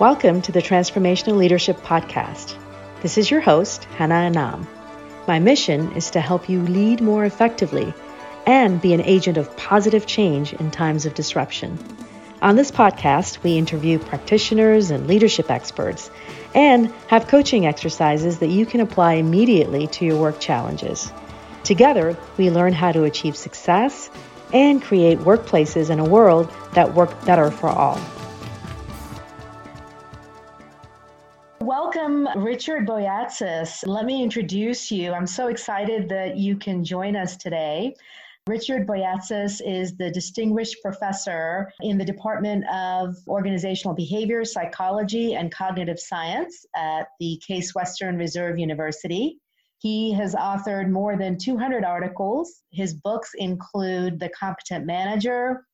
Welcome to the Transformational Leadership Podcast. This is your host, Hannah Anam. My mission is to help you lead more effectively and be an agent of positive change in times of disruption. On this podcast, we interview practitioners and leadership experts and have coaching exercises that you can apply immediately to your work challenges. Together, we learn how to achieve success and create workplaces in a world that work better for all. Welcome, Richard Boyatzis. Let me introduce you. I'm so excited that you can join us today. Richard Boyatzis is the Distinguished Professor in the Department of Organizational Behavior, Psychology, and Cognitive Science at the Case Western Reserve University. He has authored more than 200 articles. His books include The Competent Manager.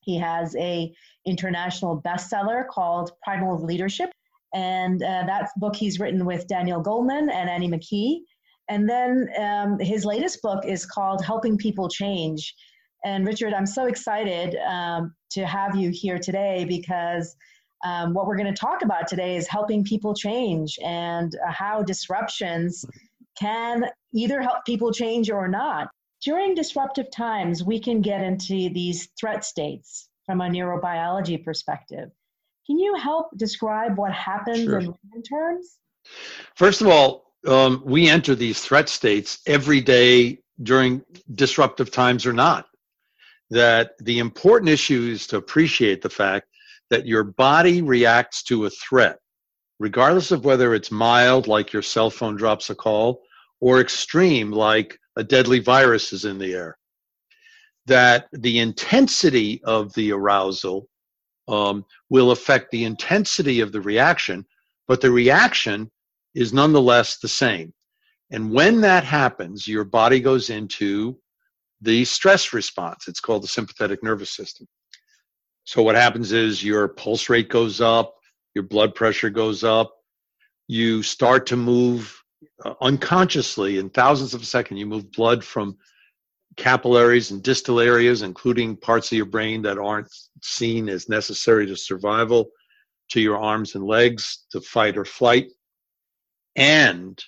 He has a international bestseller called Primal Leadership and uh, that book he's written with Daniel Goleman and Annie McKee. And then um, his latest book is called Helping People Change. And Richard, I'm so excited um, to have you here today because um, what we're going to talk about today is helping people change and uh, how disruptions can either help people change or not. During disruptive times, we can get into these threat states from a neurobiology perspective. Can you help describe what happens sure. in layman terms? First of all, um, we enter these threat states every day during disruptive times or not. That the important issue is to appreciate the fact that your body reacts to a threat, regardless of whether it's mild, like your cell phone drops a call, or extreme, like a deadly virus is in the air. That the intensity of the arousal um, will affect the intensity of the reaction, but the reaction is nonetheless the same. And when that happens, your body goes into the stress response. It's called the sympathetic nervous system. So what happens is your pulse rate goes up, your blood pressure goes up, you start to move uh, unconsciously in thousands of a second. You move blood from capillaries and distal areas, including parts of your brain that aren't seen as necessary to survival, to your arms and legs to fight or flight. And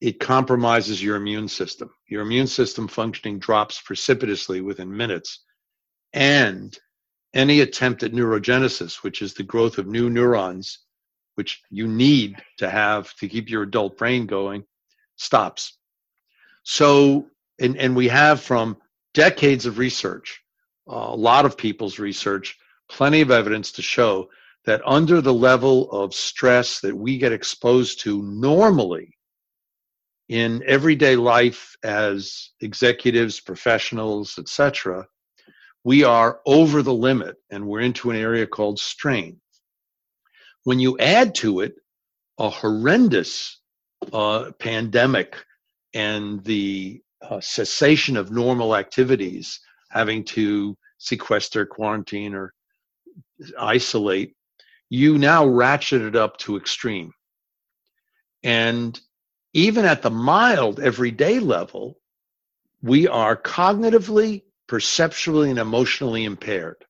it compromises your immune system. Your immune system functioning drops precipitously within minutes. And any attempt at neurogenesis, which is the growth of new neurons, which you need to have to keep your adult brain going, stops. So and, and we have from decades of research, a lot of people's research, plenty of evidence to show that under the level of stress that we get exposed to normally in everyday life as executives, professionals, etc., we are over the limit and we're into an area called strain. When you add to it a horrendous uh, pandemic and the uh, cessation of normal activities, having to sequester, quarantine, or isolate, you now ratchet it up to extreme. And even at the mild everyday level, we are cognitively, perceptually, and emotionally impaired.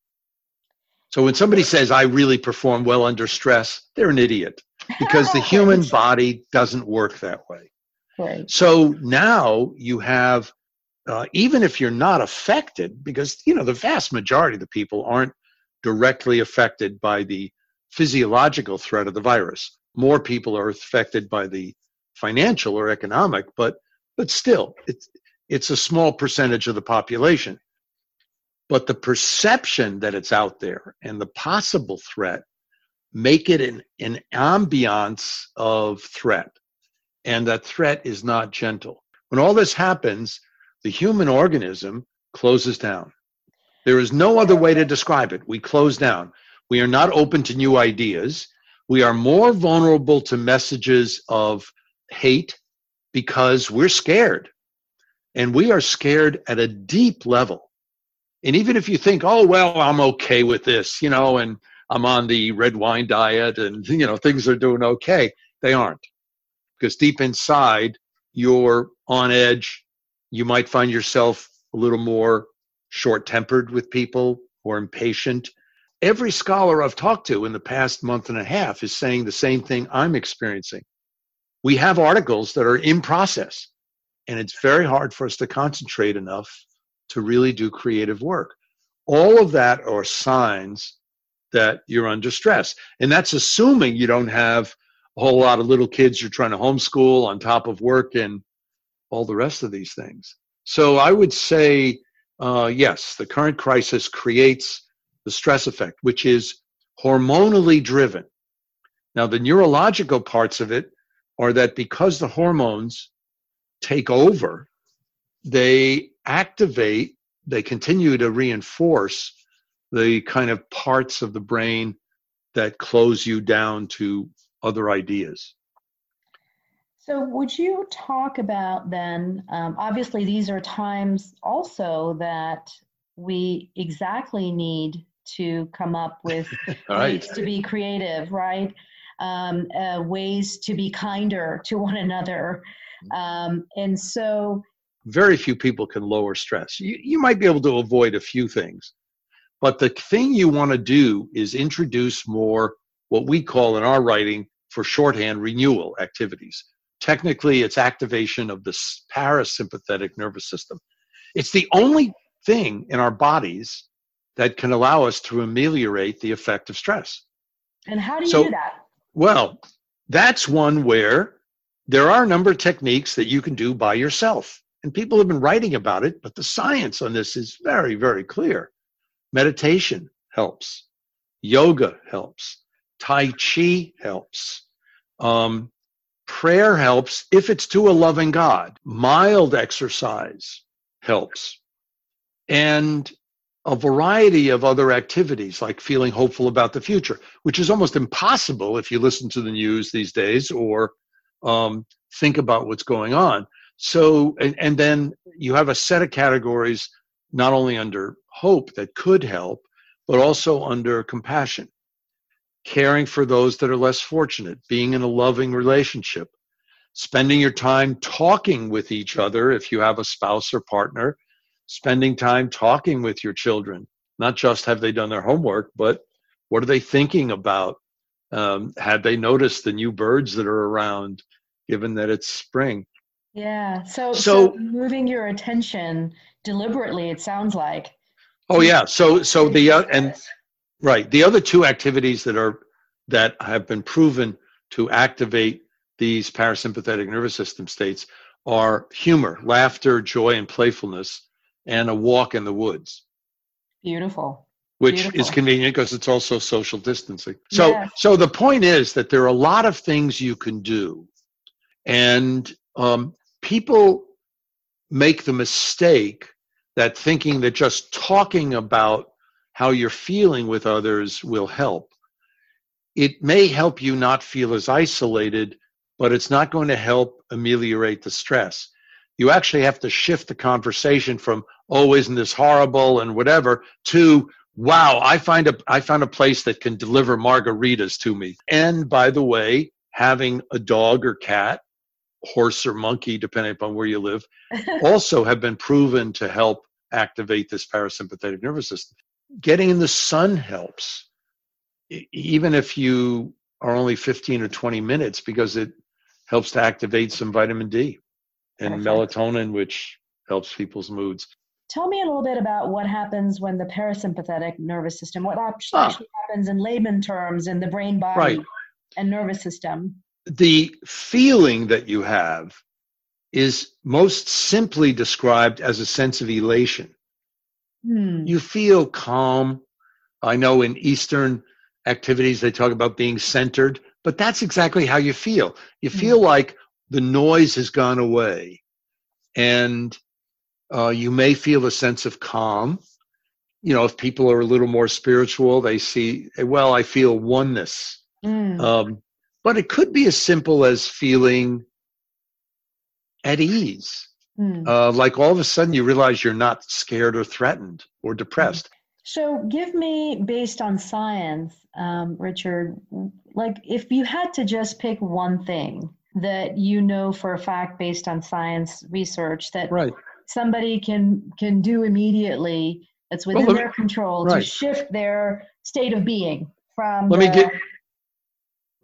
So when somebody says, I really perform well under stress, they're an idiot because the human body doesn't work that way. Right. So now you have, uh, even if you're not affected, because you know the vast majority of the people aren't directly affected by the physiological threat of the virus. More people are affected by the financial or economic, but but still, it's it's a small percentage of the population. But the perception that it's out there and the possible threat make it an, an ambiance of threat and that threat is not gentle. When all this happens, the human organism closes down. There is no other way to describe it. We close down. We are not open to new ideas. We are more vulnerable to messages of hate because we're scared. And we are scared at a deep level. And even if you think, oh, well, I'm okay with this, you know, and I'm on the red wine diet and, you know, things are doing okay, they aren't because deep inside you're on edge. You might find yourself a little more short tempered with people or impatient. every scholar I've talked to in the past month and a half is saying the same thing I'm experiencing. We have articles that are in process, and it's very hard for us to concentrate enough to really do creative work. All of that are signs that you're under stress. And that's assuming you don't have a whole lot of little kids you're trying to homeschool on top of work and all the rest of these things. So I would say, uh, yes, the current crisis creates the stress effect, which is hormonally driven. Now, the neurological parts of it are that because the hormones take over, they activate, they continue to reinforce the kind of parts of the brain that close you down to other ideas. So, would you talk about then? Um, obviously, these are times also that we exactly need to come up with right. ways to be creative, right? Um, uh, ways to be kinder to one another. Um, and so, very few people can lower stress. You, you might be able to avoid a few things, but the thing you want to do is introduce more what we call in our writing for shorthand renewal activities. Technically, it's activation of the parasympathetic nervous system. It's the only thing in our bodies that can allow us to ameliorate the effect of stress. And how do you so, do that? Well, that's one where there are a number of techniques that you can do by yourself. And people have been writing about it, but the science on this is very, very clear. Meditation helps. Yoga helps. Tai Chi helps. Um, prayer helps if it's to a loving God. Mild exercise helps. And a variety of other activities like feeling hopeful about the future, which is almost impossible if you listen to the news these days or um, think about what's going on. So, and, and then you have a set of categories not only under hope that could help, but also under compassion, caring for those that are less fortunate, being in a loving relationship, spending your time talking with each other if you have a spouse or partner, spending time talking with your children, not just have they done their homework, but what are they thinking about? Um, had they noticed the new birds that are around, given that it's spring? Yeah. So, so, so moving your attention deliberately, it sounds like. Oh yeah. So so the uh, and right the other two activities that are that have been proven to activate these parasympathetic nervous system states are humor, laughter, joy, and playfulness, and a walk in the woods. Beautiful. Which Beautiful. is convenient because it's also social distancing. So, yes. so the point is that there are a lot of things you can do, and um, people make the mistake that thinking that just talking about how you're feeling with others will help. It may help you not feel as isolated, but it's not going to help ameliorate the stress. You actually have to shift the conversation from, oh, isn't this horrible and whatever, to, wow, I find a I found a place that can deliver margaritas to me. And by the way, having a dog or cat horse or monkey, depending upon where you live, also have been proven to help activate this parasympathetic nervous system. Getting in the sun helps, even if you are only 15 or 20 minutes, because it helps to activate some vitamin D and Perfect. melatonin, which helps people's moods. Tell me a little bit about what happens when the parasympathetic nervous system, what actually ah. happens in layman terms in the brain body right. and nervous system the feeling that you have is most simply described as a sense of elation. Hmm. You feel calm. I know in Eastern activities they talk about being centered, but that's exactly how you feel. You hmm. feel like the noise has gone away and uh, you may feel a sense of calm. You know, if people are a little more spiritual, they see, well, I feel oneness. Mm. Um, but it could be as simple as feeling at ease. Mm. Uh, like all of a sudden you realize you're not scared or threatened or depressed. So, give me, based on science, um, Richard, like if you had to just pick one thing that you know for a fact, based on science research, that right. somebody can can do immediately that's within well, their control right. to shift their state of being from. Let the, me get.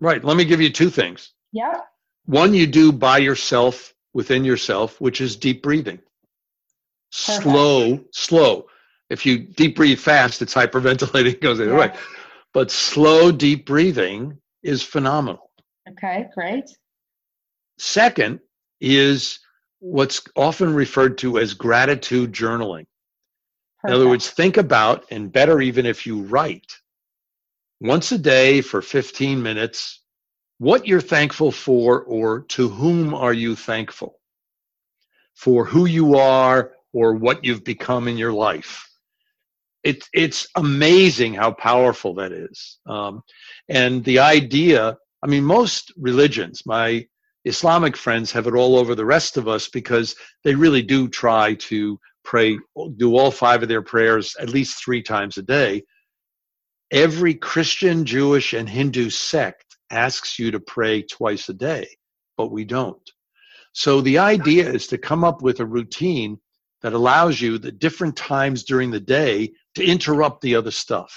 Right. Let me give you two things. yeah One you do by yourself, within yourself, which is deep breathing. Perfect. Slow, slow. If you deep breathe fast, it's hyperventilating, goes the other way. But slow, deep breathing is phenomenal. Okay, great. Second is what's often referred to as gratitude journaling. Perfect. In other words, think about, and better even if you write, once a day for 15 minutes, what you're thankful for or to whom are you thankful for who you are or what you've become in your life. It, it's amazing how powerful that is. Um, and the idea, I mean, most religions, my Islamic friends have it all over the rest of us because they really do try to pray, do all five of their prayers at least three times a day. Every Christian, Jewish, and Hindu sect asks you to pray twice a day, but we don't. So the idea is to come up with a routine that allows you the different times during the day to interrupt the other stuff.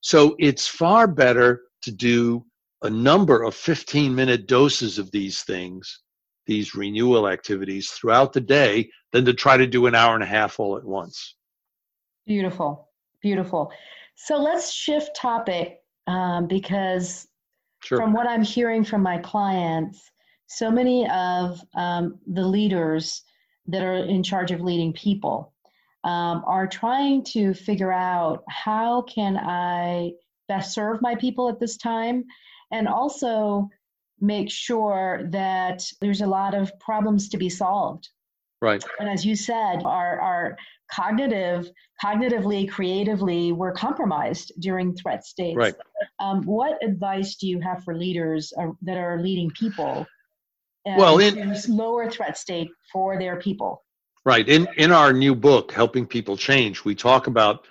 So it's far better to do a number of 15 minute doses of these things, these renewal activities throughout the day, than to try to do an hour and a half all at once. Beautiful, beautiful. So let's shift topic um, because sure. from what I'm hearing from my clients, so many of um, the leaders that are in charge of leading people um, are trying to figure out how can I best serve my people at this time and also make sure that there's a lot of problems to be solved. Right. And as you said, our, our cognitive, cognitively, creatively, we're compromised during threat states. Right. Um, what advice do you have for leaders uh, that are leading people? Uh, well, in lower threat state for their people. Right. In in our new book, Helping People Change, we talk about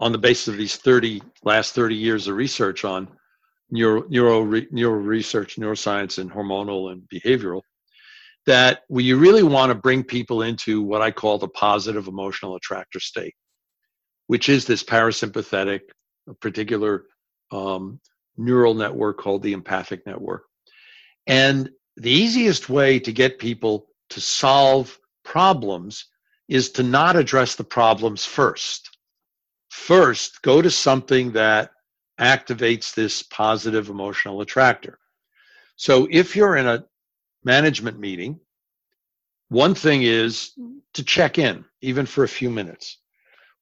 on the basis of these 30 last 30 years of research on neuro, neuro, neuro research, neuroscience, and hormonal and behavioral, that we really want to bring people into what I call the positive emotional attractor state, which is this parasympathetic, a particular um, neural network called the empathic network. And the easiest way to get people to solve problems is to not address the problems first. First, go to something that activates this positive emotional attractor. So if you're in a management meeting, one thing is to check in, even for a few minutes.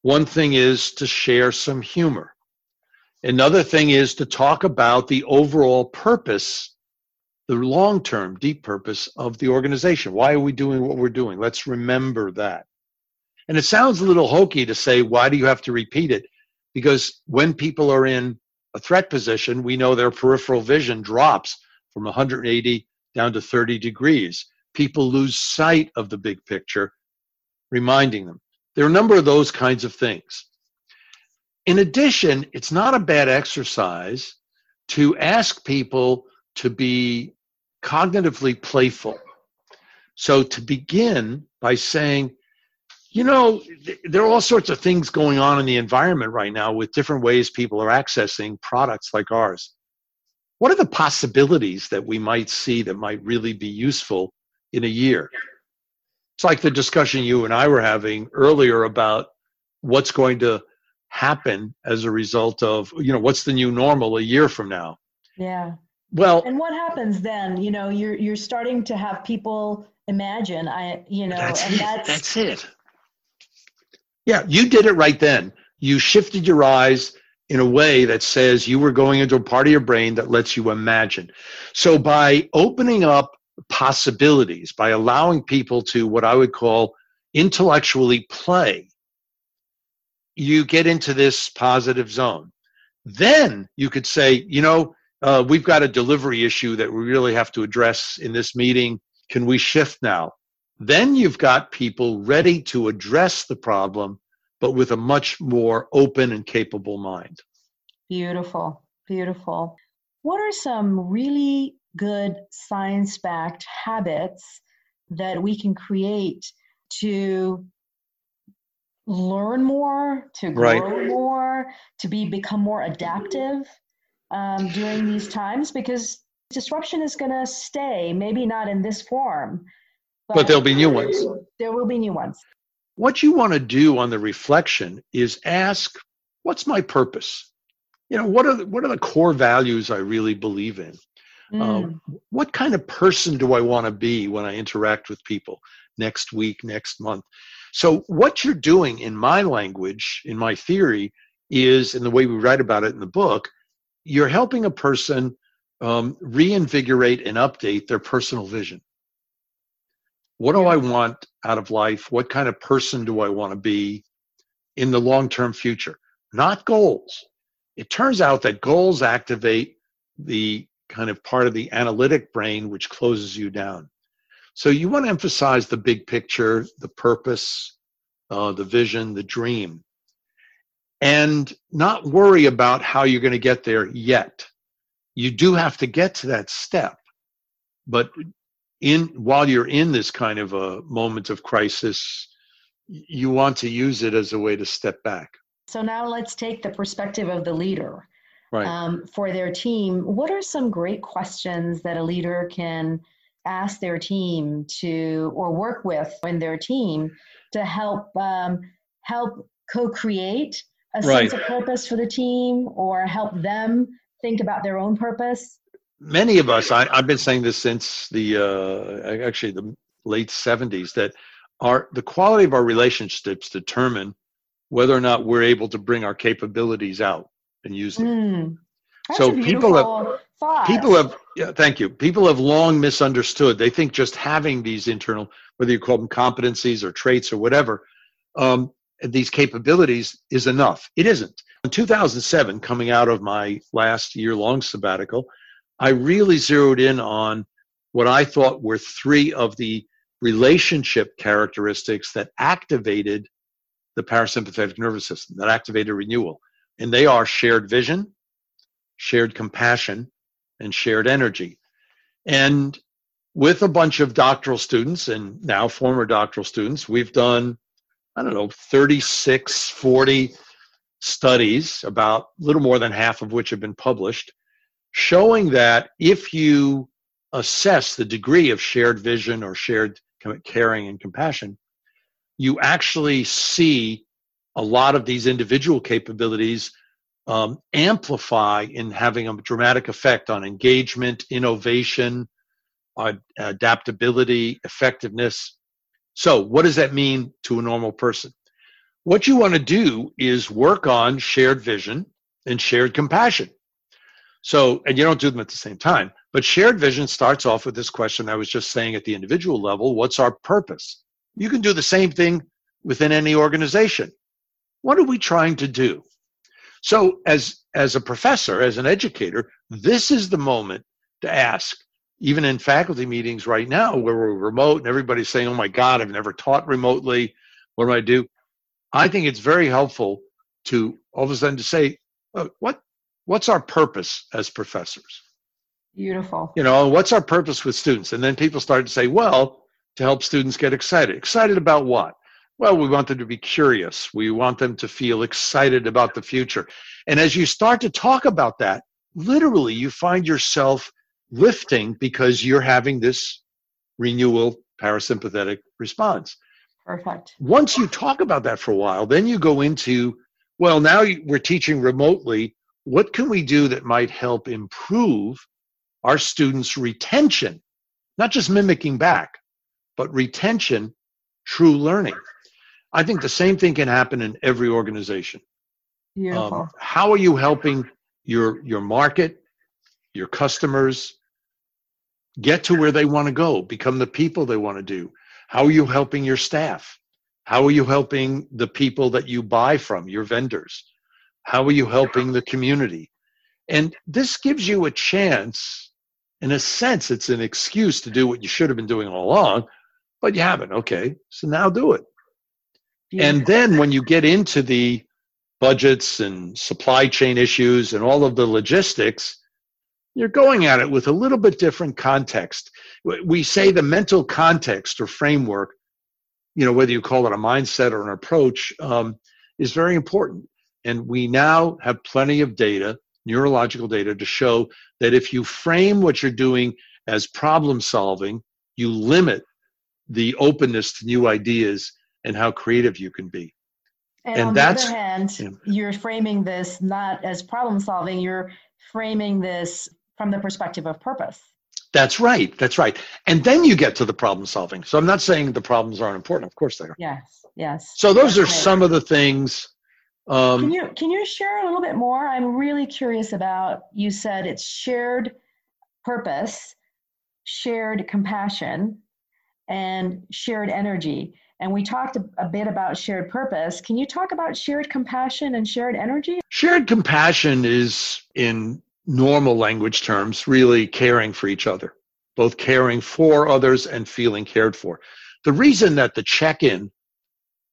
One thing is to share some humor. Another thing is to talk about the overall purpose, the long term, deep purpose of the organization. Why are we doing what we're doing? Let's remember that. And it sounds a little hokey to say, why do you have to repeat it? Because when people are in a threat position, we know their peripheral vision drops from 180 down to 30 degrees. People lose sight of the big picture, reminding them. There are a number of those kinds of things. In addition, it's not a bad exercise to ask people to be cognitively playful. So to begin by saying, you know, there are all sorts of things going on in the environment right now with different ways people are accessing products like ours. What are the possibilities that we might see that might really be useful in a year? It's like the discussion you and I were having earlier about what's going to happen as a result of, you know, what's the new normal a year from now. Yeah. Well, and what happens then? You know, you're you're starting to have people imagine. I, you know, that's and it. that's that's it. Yeah, you did it right then. You shifted your eyes in a way that says you were going into a part of your brain that lets you imagine. So by opening up possibilities, by allowing people to what I would call intellectually play, you get into this positive zone. Then you could say, you know, uh, we've got a delivery issue that we really have to address in this meeting. Can we shift now? Then you've got people ready to address the problem, but with a much more open and capable mind. Beautiful, beautiful. What are some really good science backed habits that we can create to learn more, to grow right. more, to be become more adaptive um, during these times because disruption is going to stay, maybe not in this form. But, but there'll be new ones. There will be new ones. What you want to do on the reflection is ask, what's my purpose? You know, what are the, what are the core values I really believe in? Mm. Uh, what kind of person do I want to be when I interact with people next week, next month? So, what you're doing in my language, in my theory, is, in the way we write about it in the book, you're helping a person um, reinvigorate and update their personal vision. What do I want out of life? What kind of person do I want to be in the long term future? Not goals. It turns out that goals activate the kind of part of the analytic brain which closes you down. So you want to emphasize the big picture, the purpose, uh, the vision, the dream, and not worry about how you're going to get there yet. You do have to get to that step, but in while you're in this kind of a moment of crisis, you want to use it as a way to step back. So now let's take the perspective of the leader right. um, for their team. What are some great questions that a leader can ask their team to or work with in their team to help um, help co-create a right. sense of purpose for the team or help them think about their own purpose many of us I, have been saying this since the uh, actually the late 70s that our the quality of our relationships determine whether or not we're able to bring our capabilities out and use them mm, so people have thought. people have yeah, thank you. People have long misunderstood. They think just having these internal, whether you call them competencies or traits or whatever, um, these capabilities is enough. It isn't. In 2007, coming out of my last year long sabbatical, I really zeroed in on what I thought were three of the relationship characteristics that activated the parasympathetic nervous system, that activated renewal. And they are shared vision, shared compassion, and shared energy. And with a bunch of doctoral students and now former doctoral students, we've done, I don't know, 36, 40 studies, about a little more than half of which have been published, showing that if you assess the degree of shared vision or shared caring and compassion, you actually see a lot of these individual capabilities um, amplify in having a dramatic effect on engagement, innovation, uh, adaptability, effectiveness. So, what does that mean to a normal person? What you want to do is work on shared vision and shared compassion. So, and you don't do them at the same time, but shared vision starts off with this question I was just saying at the individual level what's our purpose? You can do the same thing within any organization. What are we trying to do? So as as a professor, as an educator, this is the moment to ask. Even in faculty meetings right now, where we're remote and everybody's saying, "Oh my God, I've never taught remotely. What do I do?" I think it's very helpful to all of a sudden to say, oh, "What what's our purpose as professors?" Beautiful. You know, what's our purpose with students? And then people start to say, "Well, to help students get excited. Excited about what? Well, we want them to be curious. We want them to feel excited about the future. And as you start to talk about that, literally you find yourself lifting because you're having this renewal parasympathetic response. Perfect. Once you talk about that for a while, then you go into, well, now we're teaching remotely. What can we do that might help improve our students' retention? Not just mimicking back, but retention, true learning. I think the same thing can happen in every organization. Beautiful. Um, how are you helping your your market, your customers get to where they want to go, become the people they want to do? How are you helping your staff? How are you helping the people that you buy from, your vendors? How are you helping the community? And this gives you a chance, in a sense, it's an excuse to do what you should have been doing all along, but you haven't. Okay, so now do it. And then when you get into the budgets and supply chain issues and all of the logistics, you're going at it with a little bit different context. We say the mental context or framework you know, whether you call it a mindset or an approach, um, is very important. And we now have plenty of data, neurological data, to show that if you frame what you're doing as problem solving, you limit the openness to new ideas and how creative you can be. And, and on that's, the other hand, yeah. you're framing this not as problem solving, you're framing this from the perspective of purpose. That's right. That's right. And then you get to the problem solving. So I'm not saying the problems aren't important. Of course they are. Yes. Yes. So those are some of the things. Um, can you can you share a little bit more? I'm really curious about. You said it's shared purpose, shared compassion, and shared energy. And we talked a, a bit about shared purpose. Can you talk about shared compassion and shared energy? Shared compassion is in normal language terms, really caring for each other, both caring for others and feeling cared for. The reason that the check in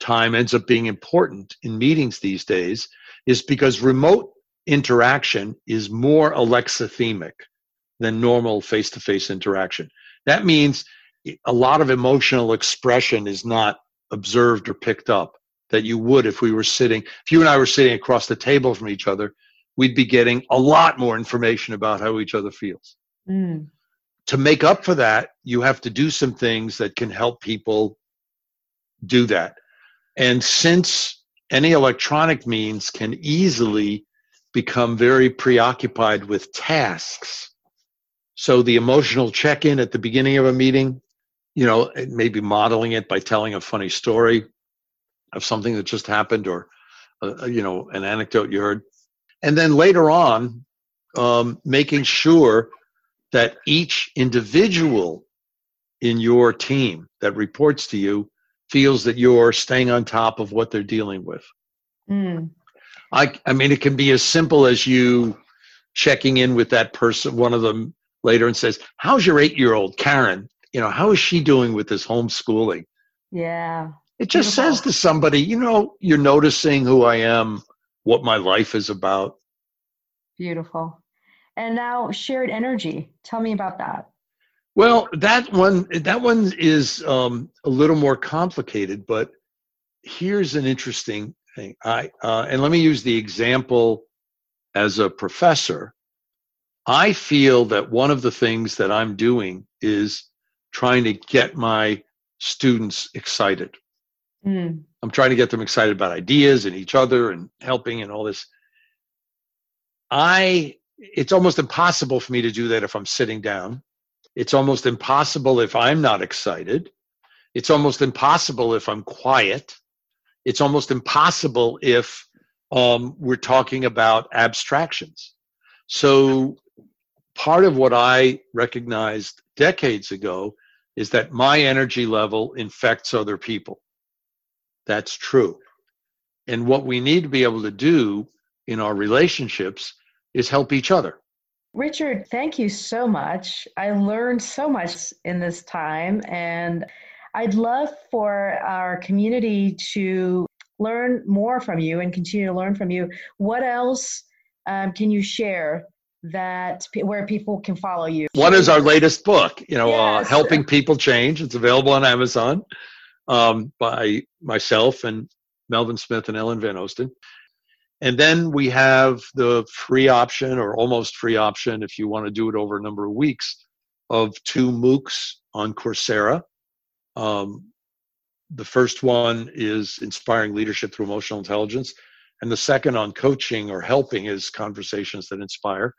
time ends up being important in meetings these days is because remote interaction is more alexithymic than normal face to face interaction. That means a lot of emotional expression is not observed or picked up that you would if we were sitting, if you and I were sitting across the table from each other we'd be getting a lot more information about how each other feels. Mm. To make up for that, you have to do some things that can help people do that. And since any electronic means can easily become very preoccupied with tasks, so the emotional check in at the beginning of a meeting, you know, maybe modeling it by telling a funny story of something that just happened or, uh, you know, an anecdote you heard. And then later on, um, making sure that each individual in your team that reports to you feels that you're staying on top of what they're dealing with. Mm. I, I mean, it can be as simple as you checking in with that person, one of them later, and says, How's your eight year old, Karen? You know, how is she doing with this homeschooling? Yeah. It just Beautiful. says to somebody, you know, you're noticing who I am what my life is about. Beautiful. And now shared energy. Tell me about that. Well, that one that one is um, a little more complicated, but here's an interesting thing. I uh, and let me use the example as a professor. I feel that one of the things that I'm doing is trying to get my students excited. Mm. I'm trying to get them excited about ideas and each other and helping and all this. I, it's almost impossible for me to do that if I'm sitting down. It's almost impossible if I'm not excited. It's almost impossible if I'm quiet. It's almost impossible if um, we're talking about abstractions. So, part of what I recognized decades ago is that my energy level infects other people. That's true. And what we need to be able to do in our relationships is help each other. Richard, thank you so much. I learned so much in this time, and I'd love for our community to learn more from you and continue to learn from you. What else um, can you share that where people can follow you? One is our latest book, you know, uh, yes. uh, Helping People Change. It's available on Amazon um, by myself and Melvin Smith and Ellen Van Oosten. And then we have the free option or almost free option if you want to do it over a number of weeks of two MOOCs on Coursera. Um, the first one is inspiring leadership through emotional intelligence, and the second on coaching or helping is conversations that inspire.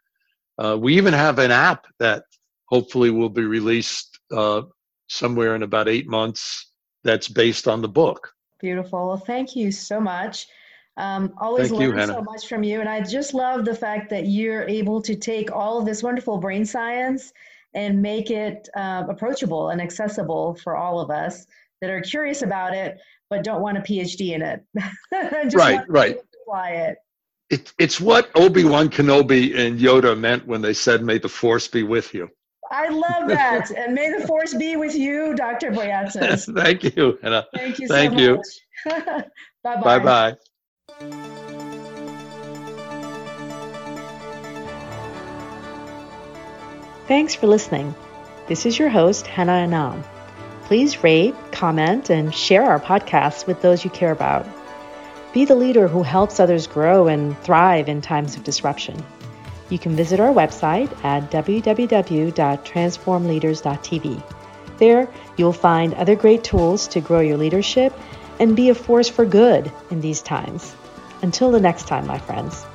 Uh, we even have an app that hopefully will be released uh, somewhere in about eight months that's based on the book. Beautiful. Thank you so much. Um, always Thank learn you, so much from you. And I just love the fact that you're able to take all of this wonderful brain science and make it uh, approachable and accessible for all of us that are curious about it, but don't want a PhD in it. right, right. Apply it. it. It's what Obi Wan Kenobi and Yoda meant when they said, "May the Force be with you." I love that. and may the force be with you, Dr. Boyatzis. Thank you, Anna. Thank you Thank so you. much. Bye-bye. Bye-bye. Thanks for listening. This is your host, Hannah Anam. Please rate, comment, and share our podcasts with those you care about. Be the leader who helps others grow and thrive in times of disruption. You can visit our website at www.transformleaders.tv. There, you'll find other great tools to grow your leadership and be a force for good in these times. Until the next time, my friends.